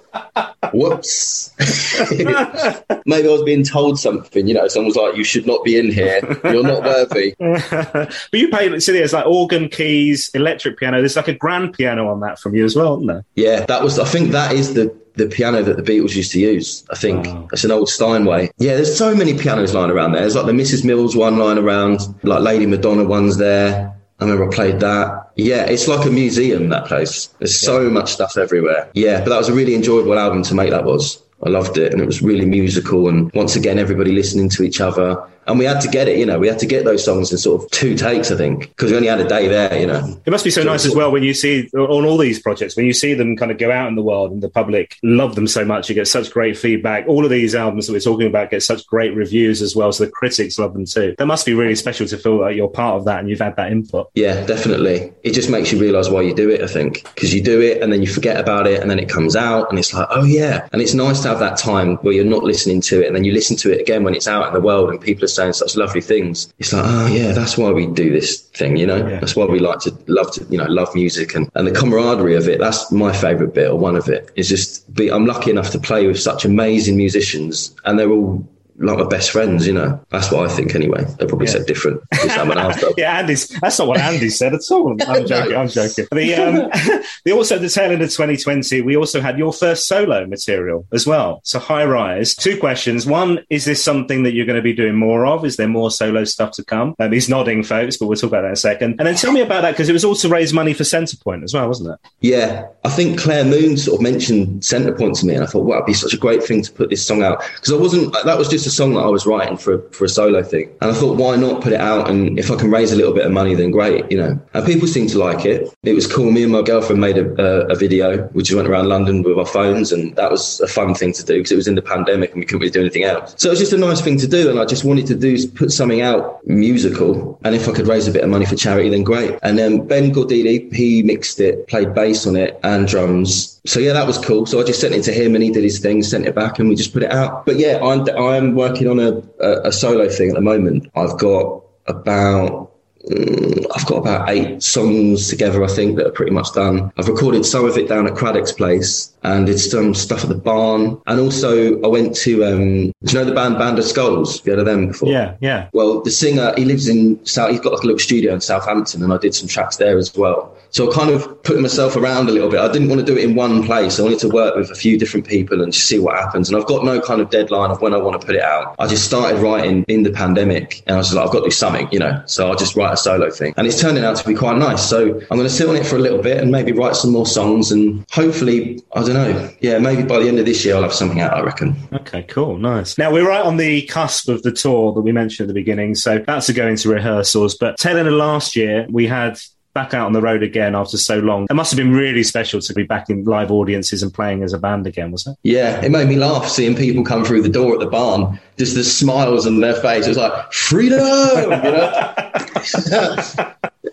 Whoops. Maybe I was being told something. You know, someone was like, "You should not be in here. You're not worthy." but you play, see, there's like organ keys, electric piano. There's like a grand piano on that from you as well, isn't there? Yeah, that was. I think that is the the piano that the Beatles used to use. I think wow. it's an old Steinway. Yeah, there's so many pianos lying around there. There's like the Mrs. Mills one lying around, like Lady Madonna one's there. I remember I played that. Yeah, it's like a museum, that place. There's so much stuff everywhere. Yeah, but that was a really enjoyable album to make, that was. I loved it, and it was really musical. And once again, everybody listening to each other. And we had to get it, you know, we had to get those songs in sort of two takes, I think, because we only had a day there, you know. It must be so, so nice as well when you see on all these projects, when you see them kind of go out in the world and the public love them so much, you get such great feedback. All of these albums that we're talking about get such great reviews as well, so the critics love them too. That must be really special to feel like you're part of that and you've had that input. Yeah, definitely. It just makes you realise why you do it, I think, because you do it and then you forget about it and then it comes out and it's like, oh yeah. And it's nice to have that time where you're not listening to it and then you listen to it again when it's out in the world and people are saying such lovely things. It's like, oh yeah, that's why we do this thing, you know. Yeah. That's why we like to love to, you know, love music and, and the camaraderie of it. That's my favourite bit, or one of it. Is just be. I'm lucky enough to play with such amazing musicians, and they're all like my best friends, you know. That's what I think anyway. They probably yeah. said different. yeah, Andy's that's not what Andy said at all. I'm joking, I'm joking. The um the also the tail end of 2020, we also had your first solo material as well. So high rise. Two questions. One, is this something that you're going to be doing more of? Is there more solo stuff to come? Um, he's nodding, folks, but we'll talk about that in a second. And then tell me about that because it was also raise money for Centrepoint as well, wasn't it? Yeah. I think Claire Moon sort of mentioned Centrepoint to me and I thought, wow, it'd be such a great thing to put this song out. Because I wasn't that was just a song that I was writing for for a solo thing, and I thought, why not put it out? And if I can raise a little bit of money, then great, you know. And people seemed to like it. It was cool. Me and my girlfriend made a, a, a video. We just went around London with our phones, and that was a fun thing to do because it was in the pandemic and we couldn't really do anything else. So it was just a nice thing to do, and I just wanted to do put something out musical. And if I could raise a bit of money for charity, then great. And then Ben Gordelier, he mixed it, played bass on it and drums so yeah, that was cool. So I just sent it to him, and he did his thing, sent it back, and we just put it out. But yeah, I'm I'm working on a, a, a solo thing at the moment. I've got about mm, I've got about eight songs together, I think, that are pretty much done. I've recorded some of it down at Cradock's place and did some stuff at the barn. And also, I went to, um, do you know the band Band of Skulls? Have you heard of them before? Yeah, yeah. Well, the singer, he lives in South, he's got like a little studio in Southampton, and I did some tracks there as well. So I kind of put myself around a little bit. I didn't want to do it in one place. I wanted to work with a few different people and just see what happens. And I've got no kind of deadline of when I want to put it out. I just started writing in the pandemic and I was just like, I've got to do something, you know. So I'll just write a solo thing. And it's turning out to be quite nice. So I'm going to sit on it for a little bit and maybe write some more songs and hopefully, I don't know, yeah, maybe by the end of this year I'll have something out, I reckon. Okay, cool, nice. Now we're right on the cusp of the tour that we mentioned at the beginning. So that's to go into rehearsals. But tail end of last year, we had back out on the road again after so long. It must have been really special to be back in live audiences and playing as a band again, was it? Yeah, it made me laugh seeing people come through the door at the barn, just the smiles on their face. It was like, freedom, you know?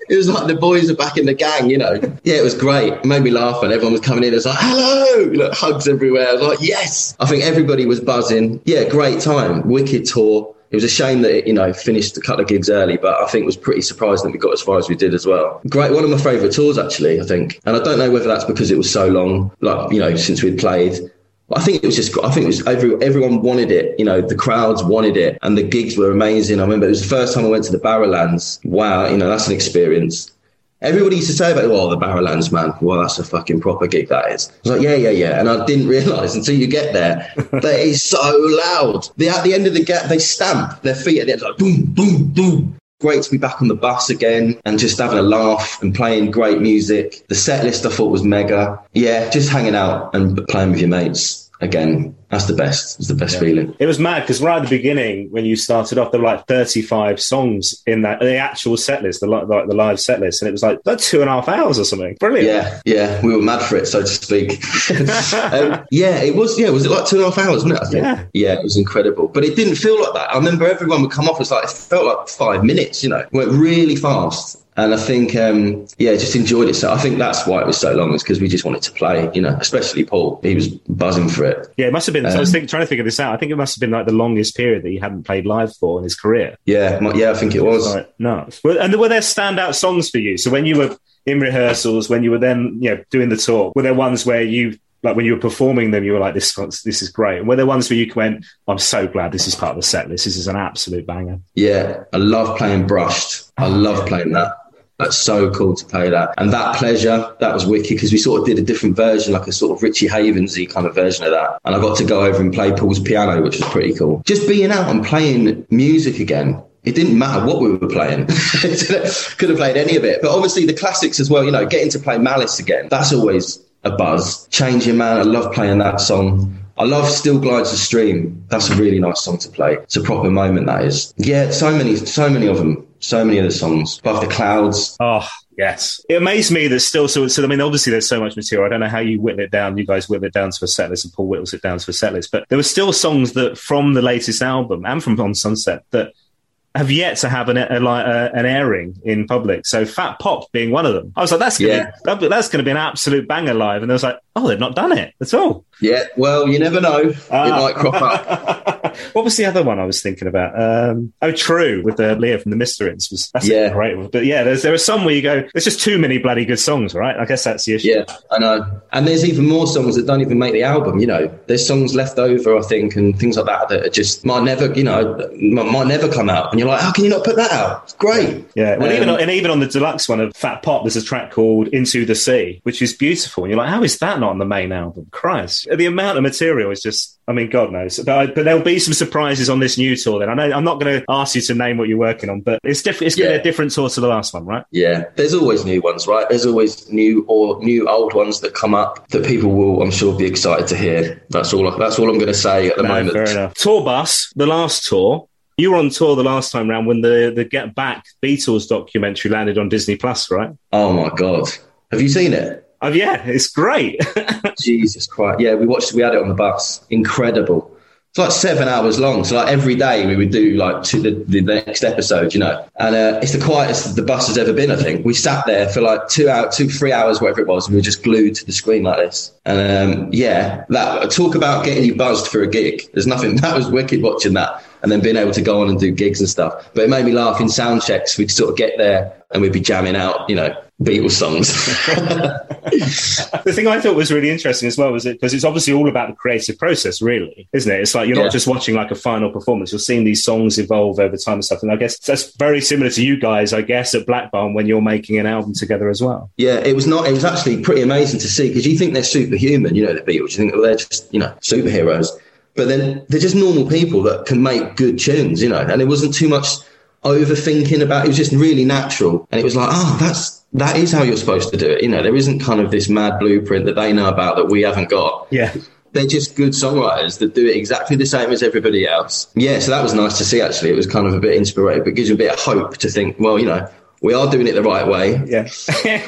it was like the boys are back in the gang, you know. Yeah, it was great. It made me laugh and everyone was coming in. It was like, hello, you know, hugs everywhere. I was like, yes. I think everybody was buzzing. Yeah, great time. Wicked tour it was a shame that it, you know, finished a couple of gigs early, but I think it was pretty surprising that we got as far as we did as well. Great, one of my favourite tours actually, I think. And I don't know whether that's because it was so long, like, you know, since we'd played. I think it was just, I think it was every, everyone wanted it. You know, the crowds wanted it and the gigs were amazing. I remember it was the first time I went to the Barrowlands. Wow, you know, that's an experience. Everybody used to say about, oh, the Barrowlands, man. Well, that's a fucking proper gig, that is. I was like, yeah, yeah, yeah. And I didn't realise until you get there that it is so loud. They, at the end of the gate, they stamp their feet at the end, like boom, boom, boom. Great to be back on the bus again and just having a laugh and playing great music. The set list I thought was mega. Yeah, just hanging out and playing with your mates again That's the best. It's the best feeling. It was mad because right at the beginning, when you started off, there were like 35 songs in that the actual set list, the, li- like the live set list, and it was like like two and a half hours or something. Brilliant. Yeah, yeah, we were mad for it, so to speak. um, yeah, it was. Yeah, was it like two and a half hours? Wasn't it? I think. Yeah. yeah, it was incredible, but it didn't feel like that. I remember everyone would come off. It's like it felt like five minutes. You know, it went really fast. And I think, um, yeah, just enjoyed it. So I think that's why it was so long, is because we just wanted to play, you know, especially Paul. He was buzzing for it. Yeah, it must have been. So I Um, was think, trying to figure this out. I think it must have been like the longest period that he hadn't played live for in his career. Yeah, yeah, I think it was. Like. Well, And were there standout songs for you? So when you were in rehearsals, when you were then, you know, doing the tour, were there ones where you, like when you were performing them, you were like, this, this is great. And were there ones where you went, I'm so glad this is part of the set list. This is an absolute banger. Yeah, I love playing Brushed. I love playing that. That's so cool to play that. And that pleasure, that was wicked because we sort of did a different version, like a sort of Richie Havensy kind of version of that. And I got to go over and play Paul's piano, which was pretty cool. Just being out and playing music again. It didn't matter what we were playing. Could have played any of it. But obviously the classics as well, you know, getting to play Malice again, that's always a buzz. Changing Man, I love playing that song. I love Still Glides the Stream. That's a really nice song to play. It's a proper moment, that is. Yeah, so many, so many of them. So many of the songs. Above the Clouds. Oh, yes. It amazed me that still, so, so I mean, obviously there's so much material. I don't know how you whittle it down. You guys whittle it down to a set list and Paul whittles it down to a set list. But there were still songs that from the latest album and from On Sunset that have yet to have an, a, a, an airing in public. So Fat Pop being one of them. I was like, that's gonna Yeah. be, that- that's going to be an absolute banger live. And I was like, oh, they've not done it at all. Yeah, well, you never know. It Ah. might crop up. what was the other one I was thinking about? Um, oh, True with uh, Lia from the Mysterines was that's a Yeah. great one. But yeah, there's there are some where you go, there's just too many bloody good songs, right? I guess that's the issue. Yeah, I know. And there's even more songs that don't even make the album, you know. There's songs left over, I think, and things like that that are just might never, you know, might never come out. And you're like, how can you not put that out? It's great. Yeah, well, Um, even on, and even on the deluxe one of Fat Pop, there's a track called "Into the Sea," which is beautiful. And you're like, how is that not on the main album? Christ, the amount of material is just, I mean, God knows. But, I, but there'll be some surprises on this new tour. Then I know I'm not going to ask you to name what you're working on, but it's different. It's going to Yeah. be a different tour to the last one, right? Yeah, there's always new ones, right? There's always new or new old ones that come up that people will, I'm sure, be excited to hear. That's all. That's all I'm going to say at the No, moment. fair enough. Tour bus, the last tour. You were on tour the last time round when the the Get Back Beatles documentary landed on Disney Plus, right? Oh my god, have you seen it? Oh yeah, it's great. Jesus Christ! Yeah, we watched. We had it on the bus. Incredible. It's like seven hours long. So like every day we would do like to the, the next episode, you know. And uh, it's the quietest the bus has ever been. I think we sat there for like two hours, two three hours, whatever it was, we were just glued to the screen like this. And um, yeah, that talk about getting you buzzed for a gig. There's nothing. That was wicked watching that, and then being able to go on and do gigs and stuff. But it made me laugh in sound checks. We'd sort of get there and we'd be jamming out, you know, Beatles songs. the thing I thought was really interesting as well was it because it's obviously all about the creative process, really, isn't it? It's like you're Yeah. not just watching like a final performance; you're seeing these songs evolve over time and stuff. And I guess that's very similar to you guys, I guess, at Black Barn when you're making an album together as well. Yeah, it was not. It was actually pretty amazing to see because you think they're superhuman, you know, the Beatles. You think well, they're just, you know, superheroes, but then they're just normal people that can make good tunes, you know. And it wasn't too much overthinking about. It was just really natural, and it was like, oh, that's that is how you're supposed to do it. You know, there isn't kind of this mad blueprint that they know about that we haven't got. Yeah. They're just good songwriters that do it exactly the same as everybody else. Yeah, so that was nice to see. Actually, it was kind of a bit inspiring, but gives you a bit of hope to think, well, you know, we are doing it the right way Yeah.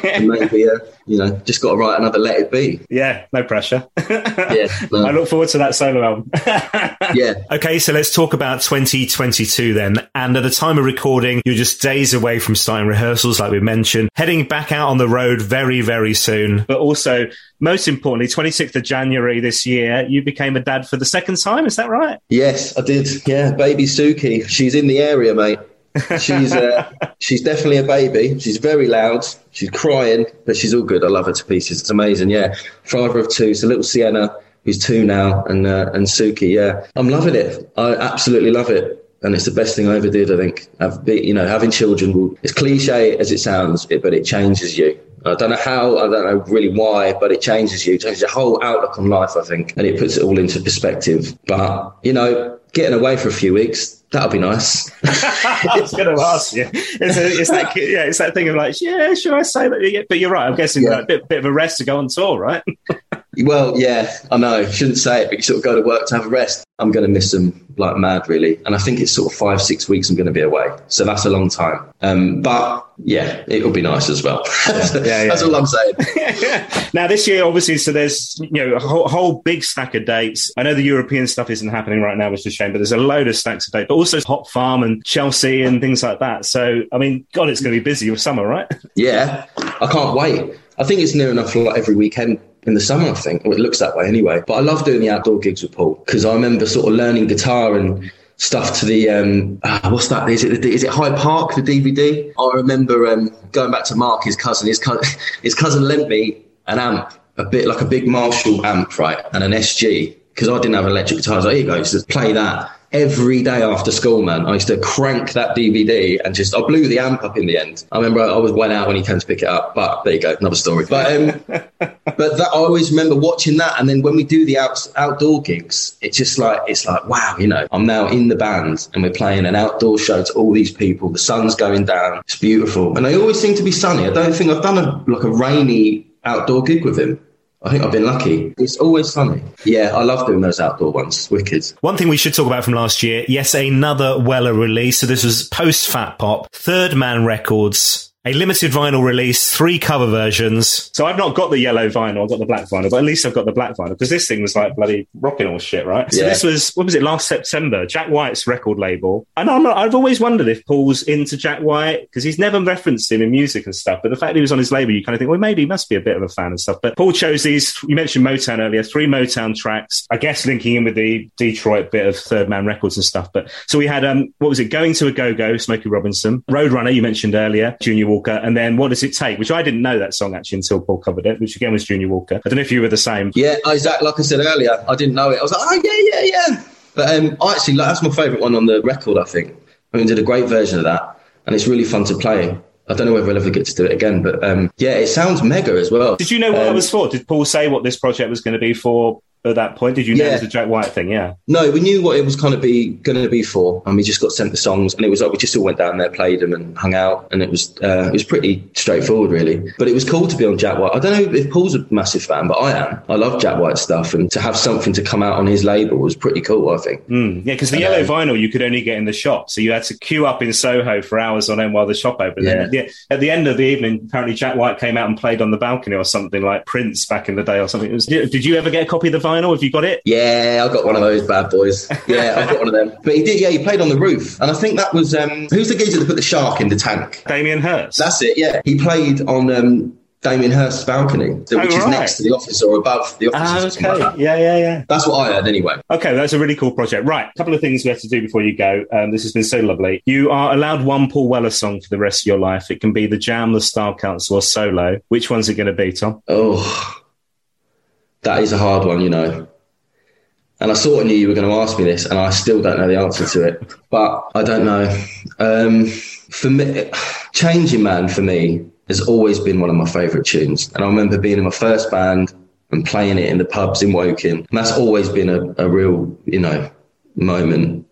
and maybe uh, you know just got to write another let it be yeah. No pressure. yeah no, I look forward to that solo album. yeah Okay, so let's talk about 2022 then. And at the time of recording, you're just days away from starting rehearsals, like we mentioned, heading back out on the road very, very soon. But also, most importantly, 26th of January this year, you became a dad for the second time. Is that right? yes i did yeah baby suki she's in the area mate she's uh, she's definitely a baby. She's very loud. She's crying but she's all good. I love her to pieces. It's amazing. Yeah. Father of two. So little sienna. Who's two now. And uh, and suki. Yeah. I'm loving it. I absolutely love it. And it's the best thing I ever did. I think, I've be, you know, having children. Will, as cliche as it sounds, it, but it changes you. I don't know how, I don't know really why, but it changes you, it changes your whole outlook on life, I think, and it puts it all into perspective. But, you know, getting away for a few weeks, that'll be nice. I was going to ask you. It's, a, it's that yeah, it's that thing of like, yeah, should I say that? But you're right. I'm guessing Yeah. like, a bit, bit of a rest to go on tour, right? Well, yeah, I know. Shouldn't say it, but you sort of go to work to have a rest. I'm going to miss them like mad, really. And I think it's sort of five, six weeks I'm going to be away. So that's a long time. Um, but yeah, it'll be nice as well. Yeah, yeah. that's all I'm saying. now this year, obviously, so there's you know a whole, whole big stack of dates. I know the European stuff isn't happening right now, which is a shame, but there's a load of stacks of dates. But also Hop Farm and Chelsea and things like that. So I mean, God, it's going to be busy with summer, right? Yeah, I can't wait. I think it's near enough like every weekend in the summer, I think. Well, it looks that way anyway. But I love doing the outdoor gigs with Paul because I remember sort of learning guitar and stuff to the um, uh, what's that? Is it is it Hyde Park the DVD? I remember um, going back to Mark, his cousin. His cousin, his cousin lent me an amp, a bit like a big Marshall amp, right, and an SG because I didn't have an electric guitar. Was like, here you go, just play that every day after school, man. I used to crank that DVD and just I blew the amp up in the end. I remember I was went out when he came to pick it up, but there you go, another story. But um, but that I always remember watching that, and then when we do the out, outdoor gigs, it's just like it's like wow, you know, I'm now in the band and we're playing an outdoor show to all these people. The sun's going down, it's beautiful, and they always seem to be sunny. I don't think I've done a like a rainy outdoor gig with him. I think I've been lucky. It's always sunny. Yeah, I love doing those outdoor ones. Wicked. One thing we should talk about from last year, yes, another Weller release. So this was post Fat Pop, Third Man Records. A limited vinyl release, three cover versions. So I've not got the yellow vinyl, I've got the black vinyl, but at least I've got the black vinyl because this thing was like bloody rocking all shit, right? So Yeah. this was, what was it, last September, Jack White's record label. And I'm not, I've always wondered if Paul's into Jack White because he's never referenced him in music and stuff. But the fact that he was on his label, you kind of think, well, maybe he must be a bit of a fan and stuff. But Paul chose these, you mentioned Motown earlier, three Motown tracks, I guess linking in with the Detroit bit of Third Man Records and stuff. But so we had, um, what was it, Going to a Go Go, Smokey Robinson, Roadrunner, you mentioned earlier, Junior Walker, and then What Does It Take, which I didn't know that song actually until Paul covered it, which again was Junior Walker. I don't know if you were the same. Yeah, exactly. Like I said earlier, I didn't know it. I was like, oh yeah, yeah, yeah. But um, I actually, like, that's my favourite one on the record. I think. I mean, did a great version of that, and it's really fun to play. I don't know whether I'll ever get to do it again, but um, yeah, it sounds mega as well. Did you know what Um, that was for? Did Paul say what this project was going to be for at that point? Did you know Yeah. it was a Jack White thing? Yeah. No, we knew what it was kind of be going to be for, and we just got sent the songs, and it was like we just all went down there, played them, and hung out, and it was uh, it was pretty straightforward, really. But it was cool to be on Jack White. I don't know if Paul's a massive fan, but I am. I love Jack White stuff, and to have something to come out on his label was pretty cool. I think. Mm, yeah, because the yellow vinyl you could only get in the shop, so you had to queue up in Soho for hours on end while the shop opened. Yeah. At the, at the end of the evening, apparently Jack White came out and played on the balcony or something like Prince back in the day or something. It was, did you ever get a copy of the vinyl? Have you got it? Yeah, I got one of those bad boys. Yeah, I've got one of them. But he did. Yeah, he played on the roof, and I think that was um, who's the geezer that put the shark in the tank? Damien Hirst. That's it. Yeah, he played on um, Damien Hirst's balcony, which Oh, is next to the office or above the office. Ah, something like okay. Yeah, yeah, yeah. That's what I heard anyway. Okay, that's a really cool project. Right, a couple of things we have to do before you go. Um, this has been so lovely. You are allowed one Paul Weller song for the rest of your life. It can be the Jam, the Style Council, or solo. Which one's it going to be, Tom? Oh, that is a hard one, you know. And I sort of knew you were going to ask me this, and I still don't know the answer to it. But I don't know. Um, for me, Changing Man for me has always been one of my favourite tunes. And I remember being in my first band and playing it in the pubs in Woking. And that's always been a, a real, you know, moment.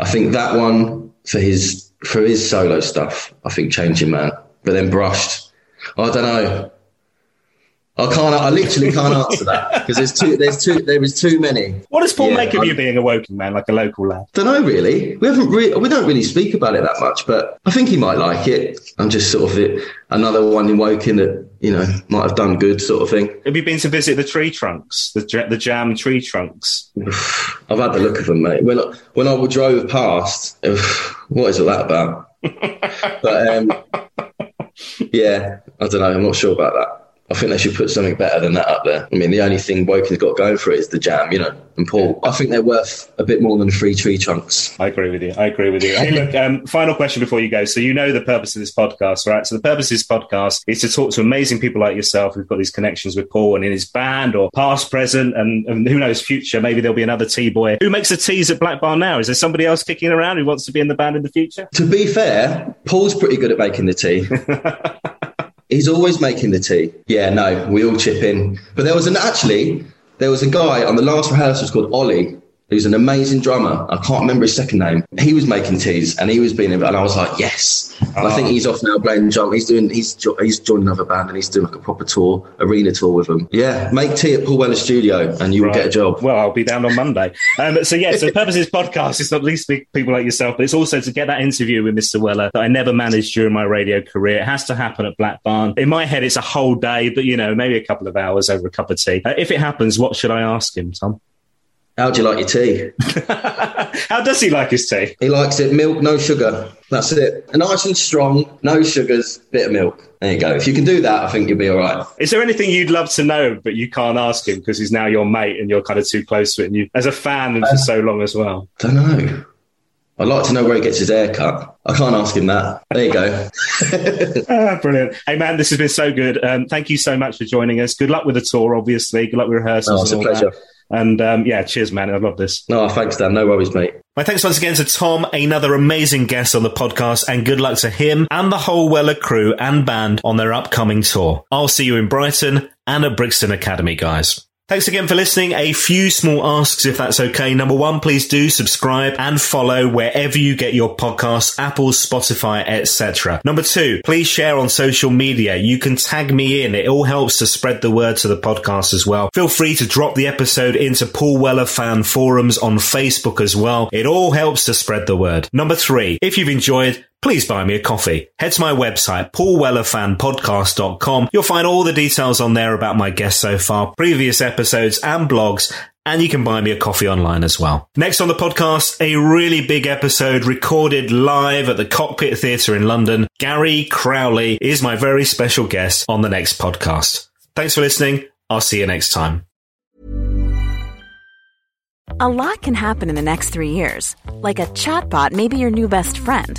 I think that one for his for his solo stuff, I think Changing Man. But then Brushed, I don't know. I can't. I literally can't answer that because there's too. There's too. There is too many. What does Paul Yeah, make of you I'm- being a Woking man, like a local lad? Don't know really. We haven't. Re- we don't really speak about it that much, but I think he might like it. I'm just sort of it, another one in Woking that you know might have done good, sort of thing. Have you been to visit the tree trunks, the, the Jam tree trunks? I've had the look of them, mate. When I, when I drove past, what is all that about? but um, yeah, I don't know. I'm not sure about that. I think they should put something better than that up there. I mean, the only thing Woking's got going for it is the jam, you know, and Paul. I think they're worth a bit more than three tree trunks. I agree with you. I agree with you. Hey, look, um, final question before you go. So you know the purpose of this podcast, right? So the purpose of this podcast is to talk to amazing people like yourself who've got these connections with Paul and in his band or past, present, and, and who knows, future. Maybe there'll be another T-boy. Who makes the teas at Black Barn now? Is there somebody else kicking around who wants to be in the band in the future? To be fair, Paul's pretty good at making the tea. He's always making the tea. Yeah, no, we all chip in. But there was an actually, there was a guy on the last rehearsals called Ollie, who's an amazing drummer. I can't remember his second name. He was making teas and he was being, and I was like, yes. Oh. I think he's off now playing drum. He's doing, he's he's joined another band and he's doing like a proper tour, arena tour with them. Yeah, make tea at Paul Weller Studio and you will get a job. Well, I'll be down on Monday. Um, so yeah, so the purpose of this podcast is not least for people like yourself, but it's also to get that interview with Mr. Weller that I never managed during my radio career. It has to happen at Black Barn. In my head, it's a whole day, but you know, maybe a couple of hours over a cup of tea. Uh, if it happens, what should I ask him, Tom? How do you like your tea? How does he like his tea? He likes it milk, no sugar. That's it. Nice and strong, no sugars, bit of milk. There you go. If you can do that, I think you'll be all right. Is there anything you'd love to know, but you can't ask him because he's now your mate and you're kind of too close to it? And you, as a fan, and uh, for so long as well. Don't know. I'd like to know where he gets his hair cut. I can't ask him that. There you go. ah, brilliant. Hey, man, this has been so good. Um, thank you so much for joining us. Good luck with the tour, obviously. Good luck with rehearsals. Oh, it's a pleasure. That. And um, yeah, cheers, man. I love this. No, thanks, Dan. No worries, mate. My thanks once again to Tom, another amazing guest on the podcast, and good luck to him and the whole Weller crew and band on their upcoming tour. I'll see you in Brighton and at Brixton Academy, guys. Thanks again for listening. A few small asks if that's okay. Number one, please do subscribe and follow wherever you get your podcasts, Apple, Spotify, etc. Number two, please share on social media. You can tag me in. It all helps to spread the word to the podcast as well. Feel free to drop the episode into Paul Weller fan forums on Facebook as well. It all helps to spread the word. Number three, if you've enjoyed, please buy me a coffee. Head to my website, paulwellerfanpodcast.com. You'll find all the details on there about my guests so far, previous episodes and blogs, and you can buy me a coffee online as well. Next on the podcast, a really big episode recorded live at the Cockpit Theatre in London. Gary Crowley is my very special guest on the next podcast. Thanks for listening. I'll see you next time. A lot can happen in the next three years. Like a chatbot may be your new best friend